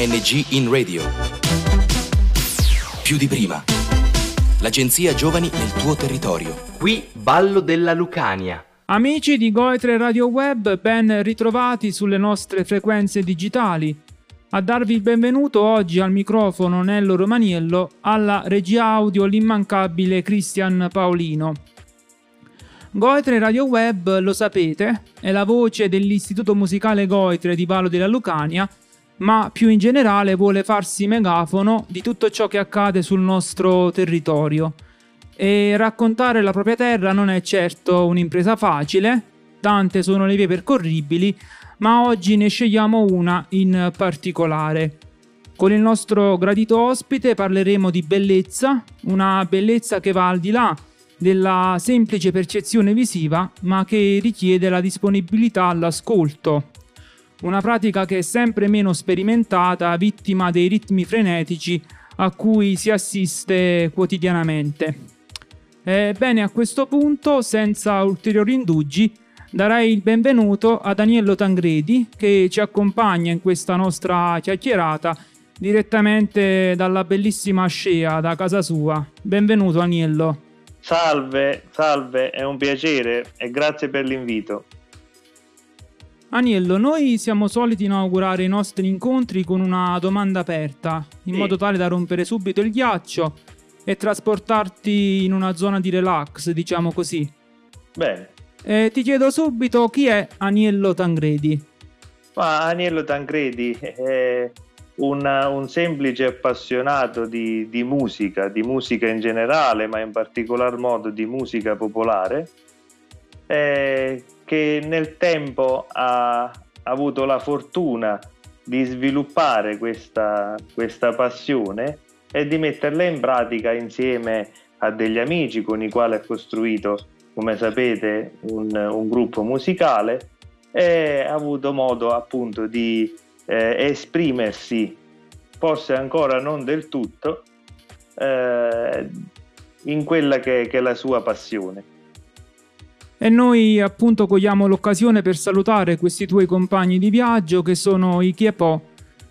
ANG in radio. Più di prima. L'agenzia Giovani nel tuo territorio. Qui Ballo della Lucania. Amici di Goetre Radio Web, ben ritrovati sulle nostre frequenze digitali. A darvi il benvenuto oggi al microfono Nello Romaniello, alla regia audio l'immancabile Cristian Paolino. Goetre Radio Web, lo sapete, è la voce dell'Istituto Musicale Goetre di Valo della Lucania, ma più in generale vuole farsi megafono di tutto ciò che accade sul nostro territorio. E raccontare la propria terra non è certo un'impresa facile, tante sono le vie percorribili, ma oggi ne scegliamo una in particolare. Con il nostro gradito ospite parleremo di bellezza, una bellezza che va al di là della semplice percezione visiva, ma che richiede la disponibilità all'ascolto. Una pratica che è sempre meno sperimentata, vittima dei ritmi frenetici a cui si assiste quotidianamente. Ebbene, a questo punto, senza ulteriori indugi, darei il benvenuto a Daniello Tangredi che ci accompagna in questa nostra chiacchierata direttamente dalla bellissima Scea, da casa sua. Benvenuto Daniello. Salve, salve, è un piacere e grazie per l'invito. Aniello, noi siamo soliti inaugurare i nostri incontri con una domanda aperta, in sì. modo tale da rompere subito il ghiaccio e trasportarti in una zona di relax, diciamo così. Bene. Eh, ti chiedo subito chi è Aniello Tangredi. Ma Aniello Tangredi è un, un semplice appassionato di, di, musica, di musica in generale, ma in particolar modo di musica popolare, eh, che nel tempo ha, avuto la fortuna di sviluppare questa, questa passione e di metterla in pratica insieme a degli amici con i quali ha costruito, come sapete, un, un gruppo musicale e ha avuto modo appunto di eh, esprimersi, forse ancora non del tutto, eh, in quella che, che, è la sua passione. E noi appunto cogliamo l'occasione per salutare questi tuoi compagni di viaggio che sono i Chiepo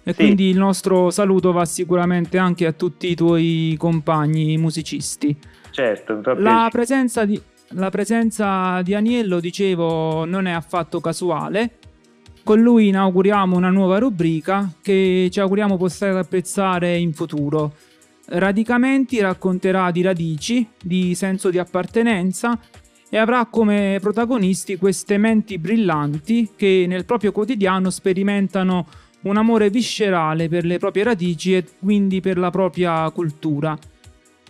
e sì. quindi il nostro saluto va sicuramente anche a tutti i tuoi compagni musicisti. Certo, la presenza, di, la presenza di Aniello, dicevo, non è affatto casuale con lui inauguriamo una nuova rubrica che ci auguriamo possa apprezzare in futuro. Radicamenti racconterà di radici, di senso di appartenenza e avrà come protagonisti queste menti brillanti che nel proprio quotidiano sperimentano un amore viscerale per le proprie radici e quindi per la propria cultura.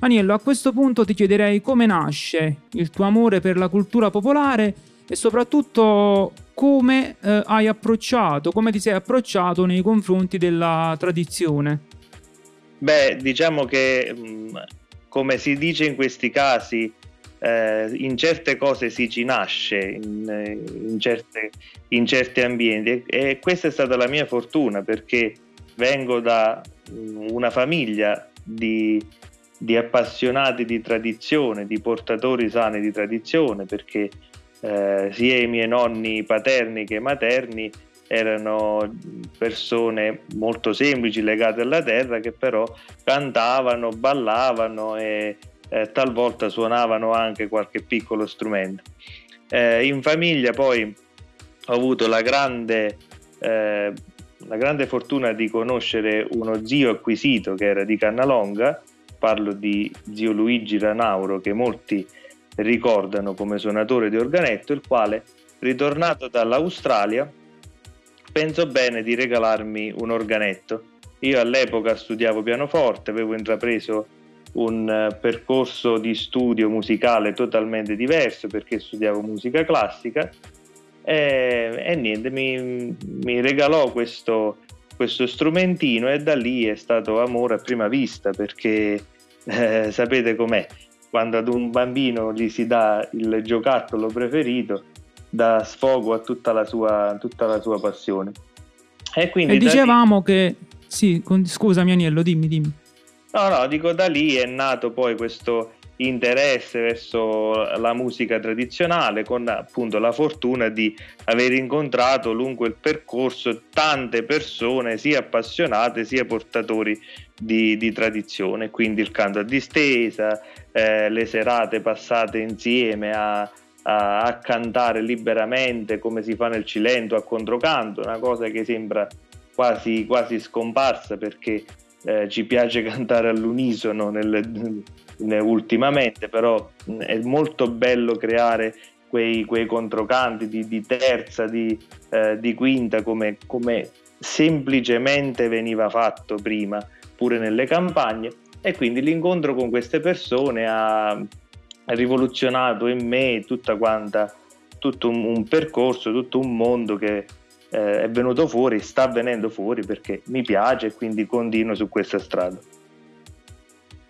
Aniello, a questo punto ti chiederei come nasce il tuo amore per la cultura popolare e soprattutto come eh, hai approcciato, come ti sei approcciato nei confronti della tradizione? Beh, diciamo che mm, come si dice in questi casi, eh, in certe cose si ci nasce, in, in, certe, in, certi ambienti. E questa è stata la mia fortuna perché vengo da mm, una famiglia di, di appassionati di tradizione, di portatori sani di tradizione perché eh, sia i miei nonni paterni che materni erano persone molto semplici legate alla terra che però cantavano, ballavano e eh, talvolta suonavano anche qualche piccolo strumento. Eh, in famiglia poi ho avuto la grande, eh, la grande fortuna di conoscere uno zio acquisito che era di Cannalonga, parlo di zio Luigi Ranauro che molti ricordano come suonatore di organetto, il quale, ritornato dall'Australia, pensò bene di regalarmi un organetto. Io all'epoca studiavo pianoforte, avevo intrapreso un eh, percorso di studio musicale totalmente diverso perché studiavo musica classica e, e niente, mi, mi regalò questo, questo, strumentino e da lì è stato amore a prima vista perché eh, sapete com'è, quando ad un bambino gli si dà il giocattolo preferito, dà sfogo a tutta la sua, tutta la sua passione. E, quindi e dicevamo lì... che... Sì, scusami Aniello, dimmi, dimmi. No, no, dico da lì è nato poi questo, interesse verso la musica tradizionale con appunto la fortuna di aver incontrato lungo il percorso tante persone sia appassionate sia portatori di, di tradizione. Quindi il canto a distesa eh, le serate passate insieme a, a, a, cantare liberamente come si fa nel Cilento a controcanto una cosa che sembra quasi, quasi scomparsa perché eh, ci piace cantare all'unisono nel, nel, ultimamente, però è molto bello creare quei, quei controcanti di, di terza, di, eh, di quinta, come, come semplicemente veniva fatto prima, pure nelle campagne. E quindi l'incontro con queste persone ha, rivoluzionato in me tutta quanta, tutto un, un percorso, tutto un mondo che eh, è venuto fuori, sta venendo fuori perché mi piace e quindi continuo su questa strada.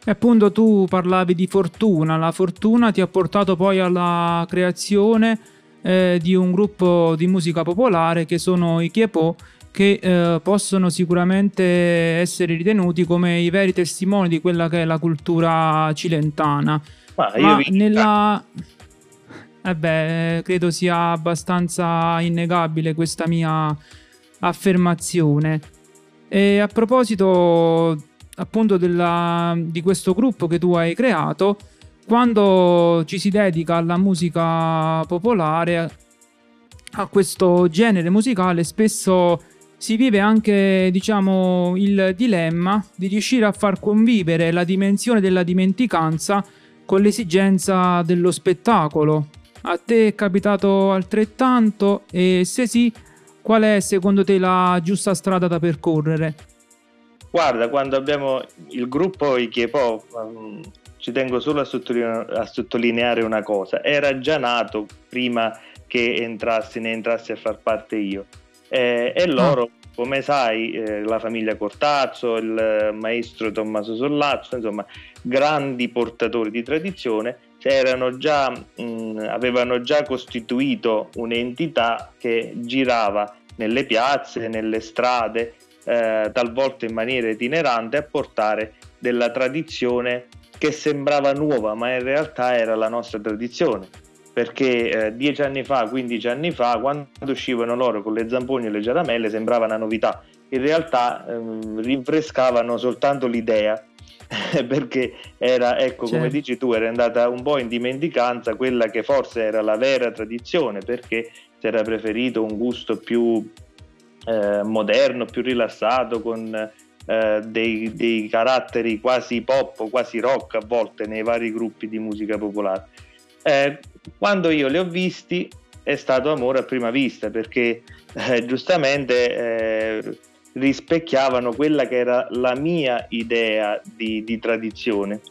E appunto tu parlavi di fortuna, la fortuna ti ha portato poi alla creazione eh, di un gruppo di musica popolare che sono i Chiepo che eh, possono sicuramente essere ritenuti come i veri testimoni di quella che è la cultura cilentana. Ma, Ma nella... Eh beh, credo sia abbastanza innegabile questa mia affermazione. E a proposito appunto della, di questo gruppo che tu hai creato, quando ci si dedica alla musica popolare, a questo genere musicale, spesso si vive anche, diciamo, il dilemma di riuscire a far convivere la dimensione della dimenticanza con l'esigenza dello spettacolo. A te è capitato altrettanto? E se sì, qual è secondo te la giusta strada da percorrere? Guarda, quando abbiamo il gruppo Ikiepo, um, ci tengo solo a sottolineare, a sottolineare, una cosa, era già nato prima che entrassi, ne entrassi a far parte io. Eh, e loro, oh. come sai, eh, la famiglia Cortazzo, il maestro Tommaso Sollazzo, insomma, grandi portatori di tradizione, già, mh, avevano già costituito un'entità che girava nelle piazze, nelle strade, eh, talvolta in maniera itinerante, a portare della tradizione che sembrava nuova, ma in realtà era la nostra tradizione. Perché eh, dieci anni fa, 15 anni fa, quando uscivano loro con le zampogne e le giaramelle, sembrava una novità. In realtà ehm, rinfrescavano soltanto l'idea perché era, ecco, certo. come dici tu, era andata un po' in dimenticanza quella che forse era la vera tradizione, perché si era preferito un gusto più eh, moderno, più rilassato, con eh, dei, dei, caratteri quasi pop, quasi rock a volte nei vari gruppi di musica popolare. Eh, quando io li ho visti è stato amore a prima vista, perché eh, giustamente eh, rispecchiavano quella che era la mia idea di, di tradizione.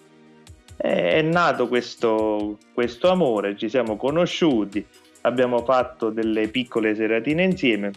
È nato questo, questo amore, ci siamo conosciuti, abbiamo fatto delle piccole seratine insieme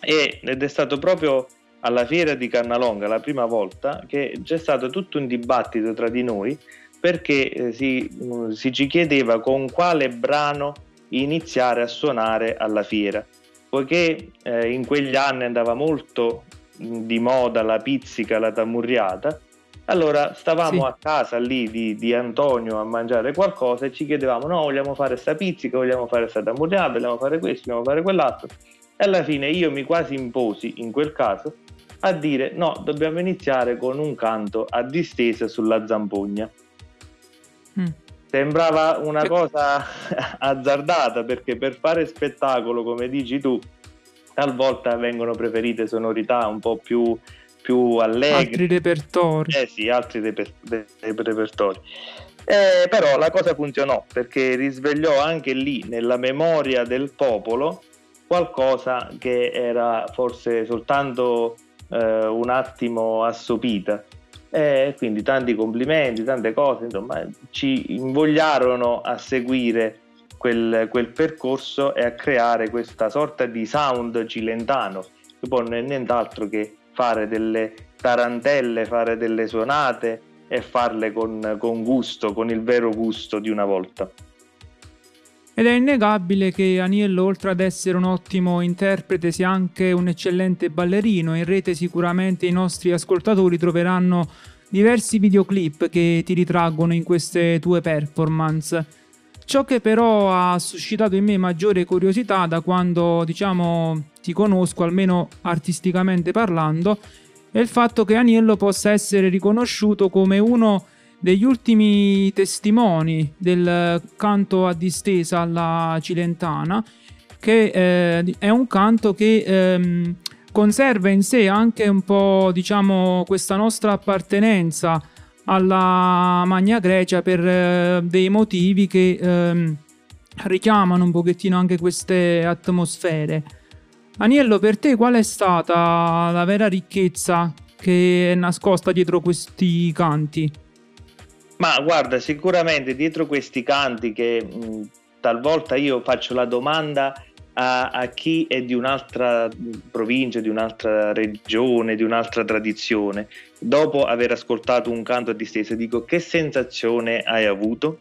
ed è stato proprio alla fiera di Cannalonga la prima volta che c'è stato tutto un dibattito tra di noi perché eh, si, si, ci chiedeva con quale brano iniziare a suonare alla fiera poiché eh, in quegli anni andava molto di moda la pizzica, la tamurriata, allora stavamo sì. a casa lì di, di, Antonio a mangiare qualcosa e ci chiedevamo no vogliamo fare sta pizzica, vogliamo fare sta tamurriata, vogliamo fare questo, vogliamo fare quell'altro e alla fine io mi quasi imposi in quel caso a dire no, dobbiamo iniziare con un canto a distesa sulla zampogna. Mm. Sembrava una cosa azzardata perché per fare spettacolo, come dici tu, talvolta vengono preferite sonorità un po' più, più allegre. Altri repertori. Eh sì, altri reper- repertori. Eh, però la cosa funzionò perché risvegliò anche lì nella memoria del popolo qualcosa che era forse soltanto eh, un attimo assopita. E quindi tanti complimenti, tante cose, insomma, ci invogliarono a seguire quel, quel percorso e a creare questa sorta di sound cilentano, che poi non è nient'altro che fare delle tarantelle, fare delle suonate e farle con, con gusto, con il vero gusto di una volta. Ed è innegabile che Aniello, oltre ad essere un ottimo interprete, sia anche un eccellente ballerino. In rete sicuramente i nostri ascoltatori troveranno diversi videoclip che ti ritraggono in queste tue performance. Ciò che però ha suscitato in me maggiore curiosità da quando, diciamo, ti conosco, almeno artisticamente parlando, è il fatto che Aniello possa essere riconosciuto come uno degli ultimi testimoni del canto a distesa alla Cilentana, che eh, è un canto che ehm, conserva in sé anche un po', diciamo, questa nostra appartenenza alla Magna Grecia per eh, dei motivi che ehm, richiamano un pochettino anche queste atmosfere. Aniello, per te qual è stata la vera ricchezza che è nascosta dietro questi canti? Ma guarda, sicuramente dietro questi canti che mh, talvolta io faccio la domanda a, a, chi è di un'altra provincia, di un'altra regione, di un'altra tradizione, dopo aver ascoltato un canto a distesa, dico che sensazione hai avuto?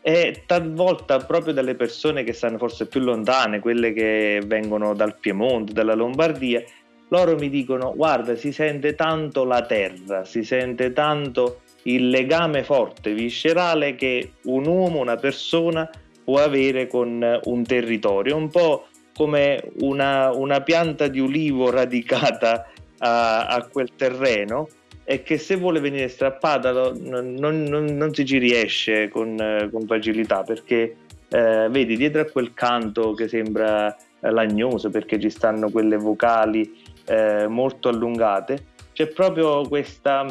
E talvolta proprio dalle persone che stanno forse più lontane, quelle che vengono dal Piemonte, dalla Lombardia, loro mi dicono guarda si sente tanto la terra, si sente tanto il legame forte, viscerale che un uomo, una persona può avere con un territorio, un po' come una, una pianta di ulivo radicata a, a, quel terreno e che se vuole venire strappata non, non, non, si ci riesce con, con facilità perché eh, vedi dietro a quel canto che sembra lagnoso perché ci stanno quelle vocali eh, molto allungate c'è proprio questa,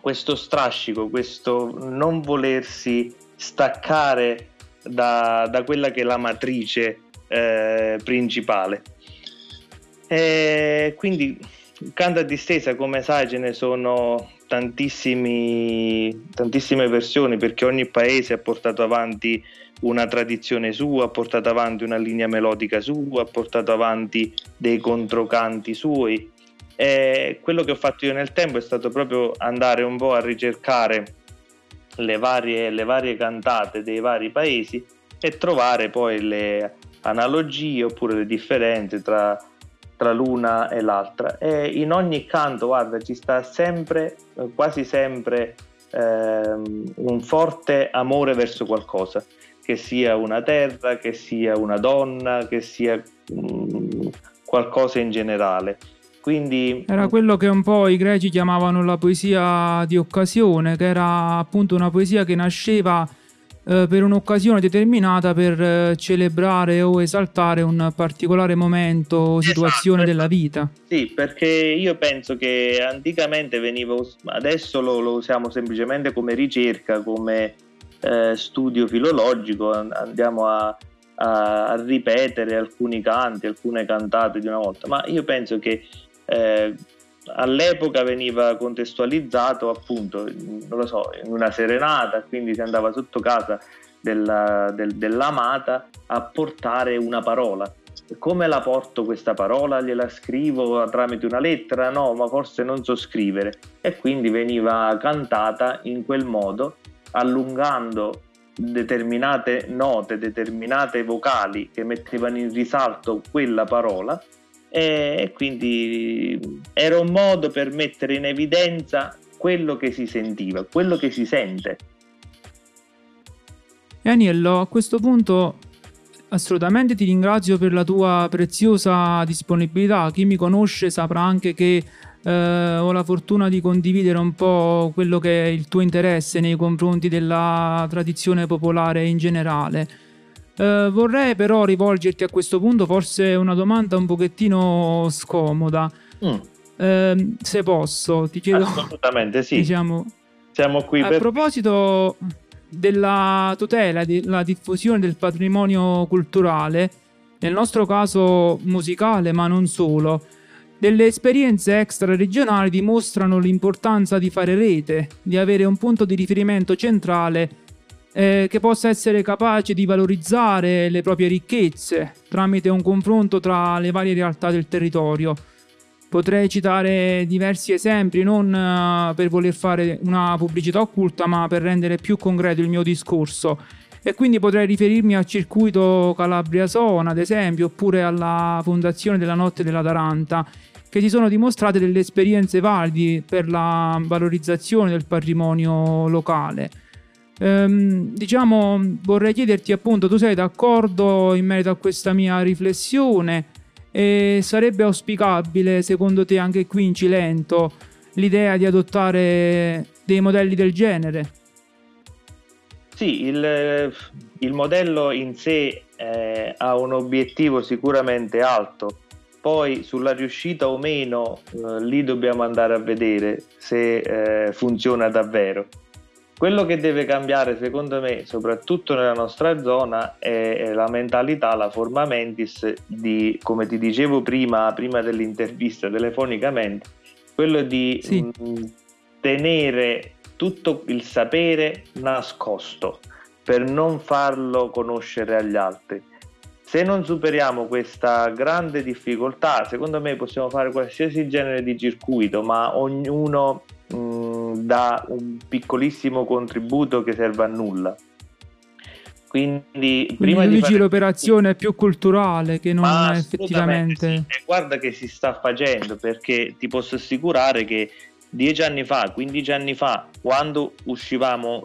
questo strascico, questo non volersi staccare da, da quella che è la matrice eh, principale. E quindi canto a distesa, come sai, ce ne sono tantissime versioni perché ogni paese ha portato avanti una tradizione sua, ha portato avanti una linea melodica sua, ha portato avanti dei controcanti suoi. E quello che ho fatto io nel tempo è stato proprio andare un po' a ricercare le varie, le varie cantate dei vari paesi e trovare poi le analogie oppure le differenze tra, tra l'una e l'altra. E in ogni canto, guarda, ci sta sempre, quasi sempre, ehm, un forte amore verso qualcosa, che sia una terra, che sia una donna, che sia mh, mm, qualcosa in generale. Quindi... Era quello che un po' i greci chiamavano la poesia di occasione, che era appunto una poesia che nasceva eh, per un'occasione determinata per eh, celebrare o esaltare un particolare momento o esatto, situazione esatto, della vita. Sì, perché io penso che anticamente veniva, adesso lo, lo usiamo semplicemente come ricerca, come eh, studio filologico, andiamo a, a, a ripetere alcuni canti, alcune cantate di una volta, ma io penso che eh, all'epoca veniva contestualizzato appunto, non lo so, in una serenata, quindi si andava sotto casa della, del, dell'amata a portare una parola. Come la porto questa parola? Gliela scrivo tramite una lettera? No, ma forse non so scrivere. E quindi veniva cantata in quel modo, allungando determinate note, determinate vocali che mettevano in risalto quella parola e quindi era un modo per mettere in evidenza quello che si sentiva, quello che si sente. E Aniello, a questo punto assolutamente ti ringrazio per la tua preziosa disponibilità. Chi mi conosce saprà anche che eh, ho la fortuna di condividere un po' quello che è il tuo interesse nei confronti della tradizione popolare in generale. Uh, vorrei però rivolgerti a questo punto forse una domanda un pochettino scomoda. Mm. Uh, se posso, ti chiedo. Assolutamente sì. Diciamo, Siamo qui a per... proposito della tutela, della diffusione del patrimonio culturale, nel nostro caso musicale, ma non solo. Delle esperienze extra-regionali dimostrano l'importanza di fare rete, di avere un punto di riferimento centrale eh, che possa essere capace di valorizzare le proprie ricchezze tramite un confronto tra le varie realtà del territorio. Potrei citare diversi esempi, non uh, per voler fare una pubblicità occulta, ma per rendere più concreto il mio discorso. E quindi potrei riferirmi al circuito Calabria Zona, ad esempio, oppure alla fondazione della Notte della Taranta, che si sono dimostrate delle esperienze validi per la valorizzazione del patrimonio locale. Ehm, diciamo, vorrei chiederti appunto, tu sei d'accordo in merito a questa mia riflessione e sarebbe auspicabile secondo te anche qui in Cilento l'idea di adottare dei modelli del genere? Sì, il, il modello in sé eh, ha un obiettivo sicuramente alto, poi sulla riuscita o meno eh, lì dobbiamo andare a vedere se eh, funziona davvero. Quello che deve cambiare secondo me, soprattutto nella nostra zona, è la mentalità, la forma mentis di, come ti dicevo prima, prima dell'intervista telefonicamente, quello di sì. mh, mm, tenere tutto il sapere nascosto per non farlo conoscere agli altri. Se non superiamo questa grande difficoltà, secondo me possiamo fare qualsiasi genere di circuito, ma ognuno mh, mm, dà un piccolissimo contributo che serve a nulla. Quindi, Quindi prima di fare... l'operazione è più culturale che non ma effettivamente. Sì. guarda che si sta facendo perché ti posso assicurare che dieci anni fa, 15 anni fa, quando uscivamo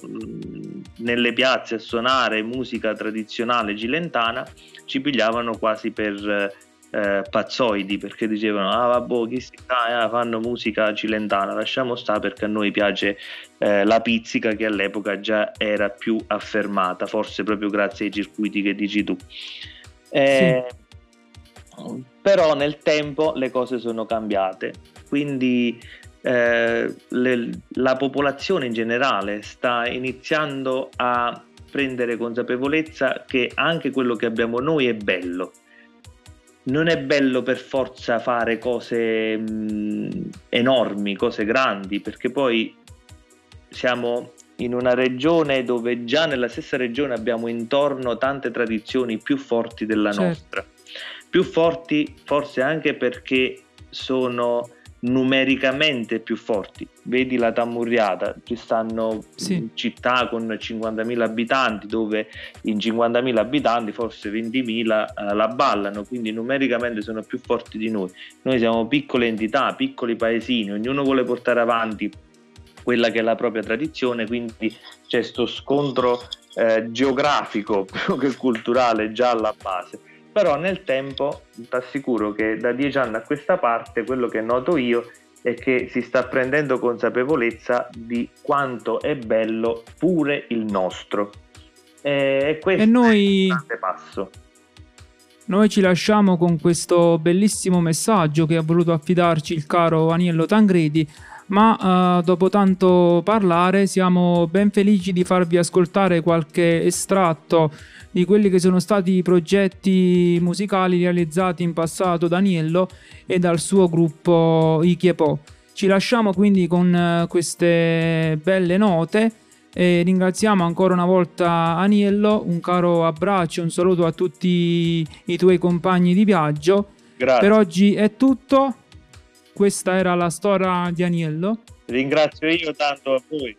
nelle piazze a suonare musica tradizionale cilentana, ci pigliavano quasi per eh, pazzoidi perché dicevano ah vabbè chi si sta, eh, fanno musica cilentana lasciamo stare perché a noi piace eh, la pizzica che all'epoca già era più affermata forse proprio grazie ai circuiti che dici tu eh, sì. però nel tempo le cose sono cambiate quindi eh, le, la popolazione in generale sta iniziando a prendere consapevolezza che anche quello che abbiamo noi è bello. Non è bello per forza fare cose mh, enormi, cose grandi, perché poi siamo in una regione dove già nella stessa regione abbiamo intorno tante tradizioni più forti della certo. nostra. Più forti forse anche perché sono numericamente più forti. Vedi la Tamurriata, ci stanno sì. città con 50.000 abitanti dove in 50.000 abitanti forse 20.000 eh, la ballano, quindi numericamente sono più forti di noi. Noi siamo piccole entità, piccoli paesini, ognuno vuole portare avanti quella che è la propria tradizione, quindi c'è questo scontro eh, geografico più che culturale già alla base però nel tempo ti assicuro che da dieci anni a questa parte quello che noto io è che si sta prendendo consapevolezza di quanto è bello pure il nostro. E questo e noi... è un grande passo. Noi ci lasciamo con questo bellissimo messaggio che ha voluto affidarci il caro Aniello Tangredi, ma uh, dopo tanto parlare siamo ben felici di farvi ascoltare qualche estratto di quelli che sono stati i progetti musicali realizzati in passato da Aniello e dal suo gruppo Ikiepo. Ci lasciamo quindi con eh, queste belle note e ringraziamo ancora una volta Aniello, un caro abbraccio, un saluto a tutti i tuoi compagni di viaggio. Grazie. Per oggi è tutto, questa era la storia di Aniello. Ringrazio io tanto a voi.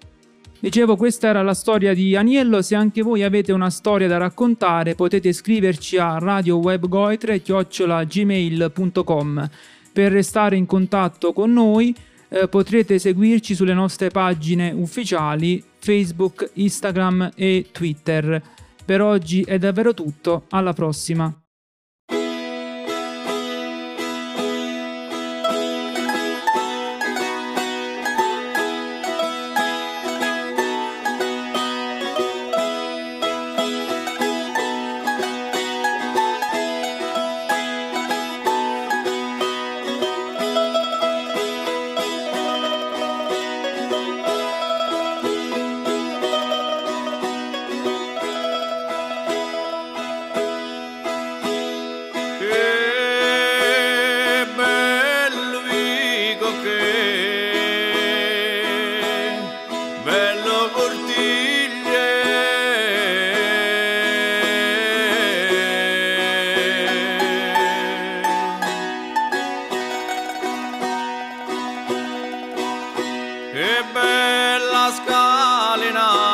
Dicevo, questa era la storia di Aniello. Se anche voi avete una storia da raccontare, potete scriverci a radiowebgoitre.gmail.com Per restare in contatto con noi, eh, potrete seguirci sulle nostre pagine ufficiali Facebook, Instagram e Twitter. Per oggi è davvero tutto, alla prossima. e bella scalina.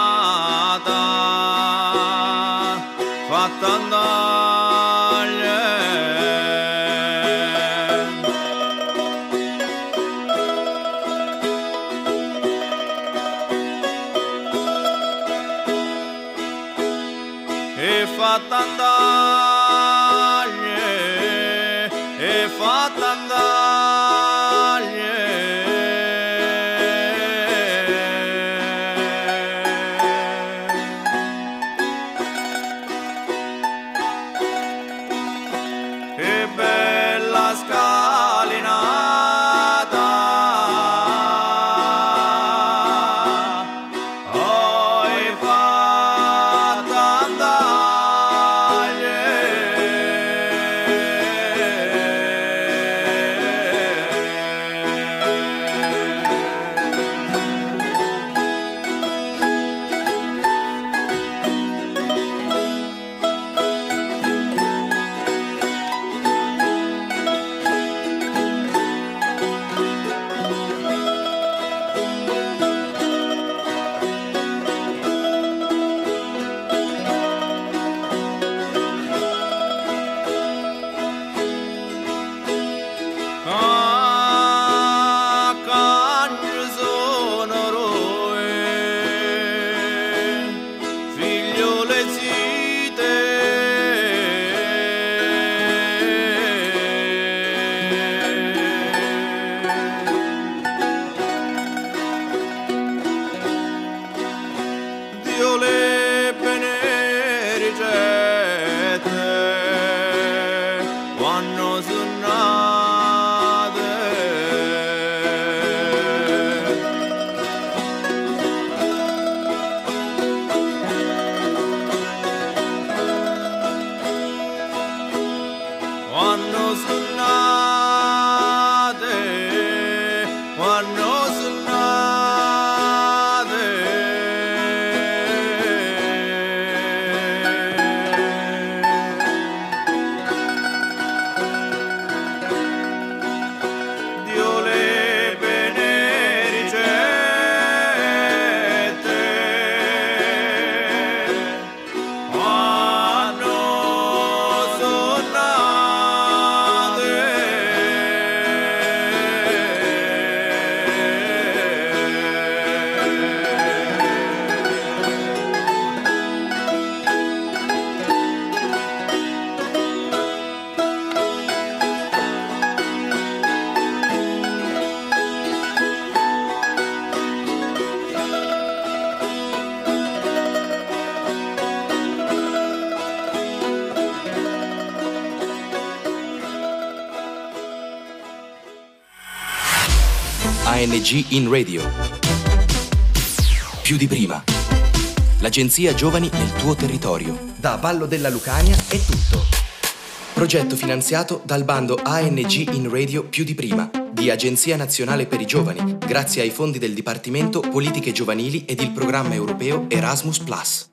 knows the ANG in radio. Più di prima. L'agenzia Giovani nel tuo territorio. Da Vallo della Lucania è tutto. Progetto finanziato dal bando ANG in radio più di prima di Agenzia Nazionale per i Giovani, grazie ai fondi del Dipartimento Politiche Giovanili ed il programma europeo Erasmus ⁇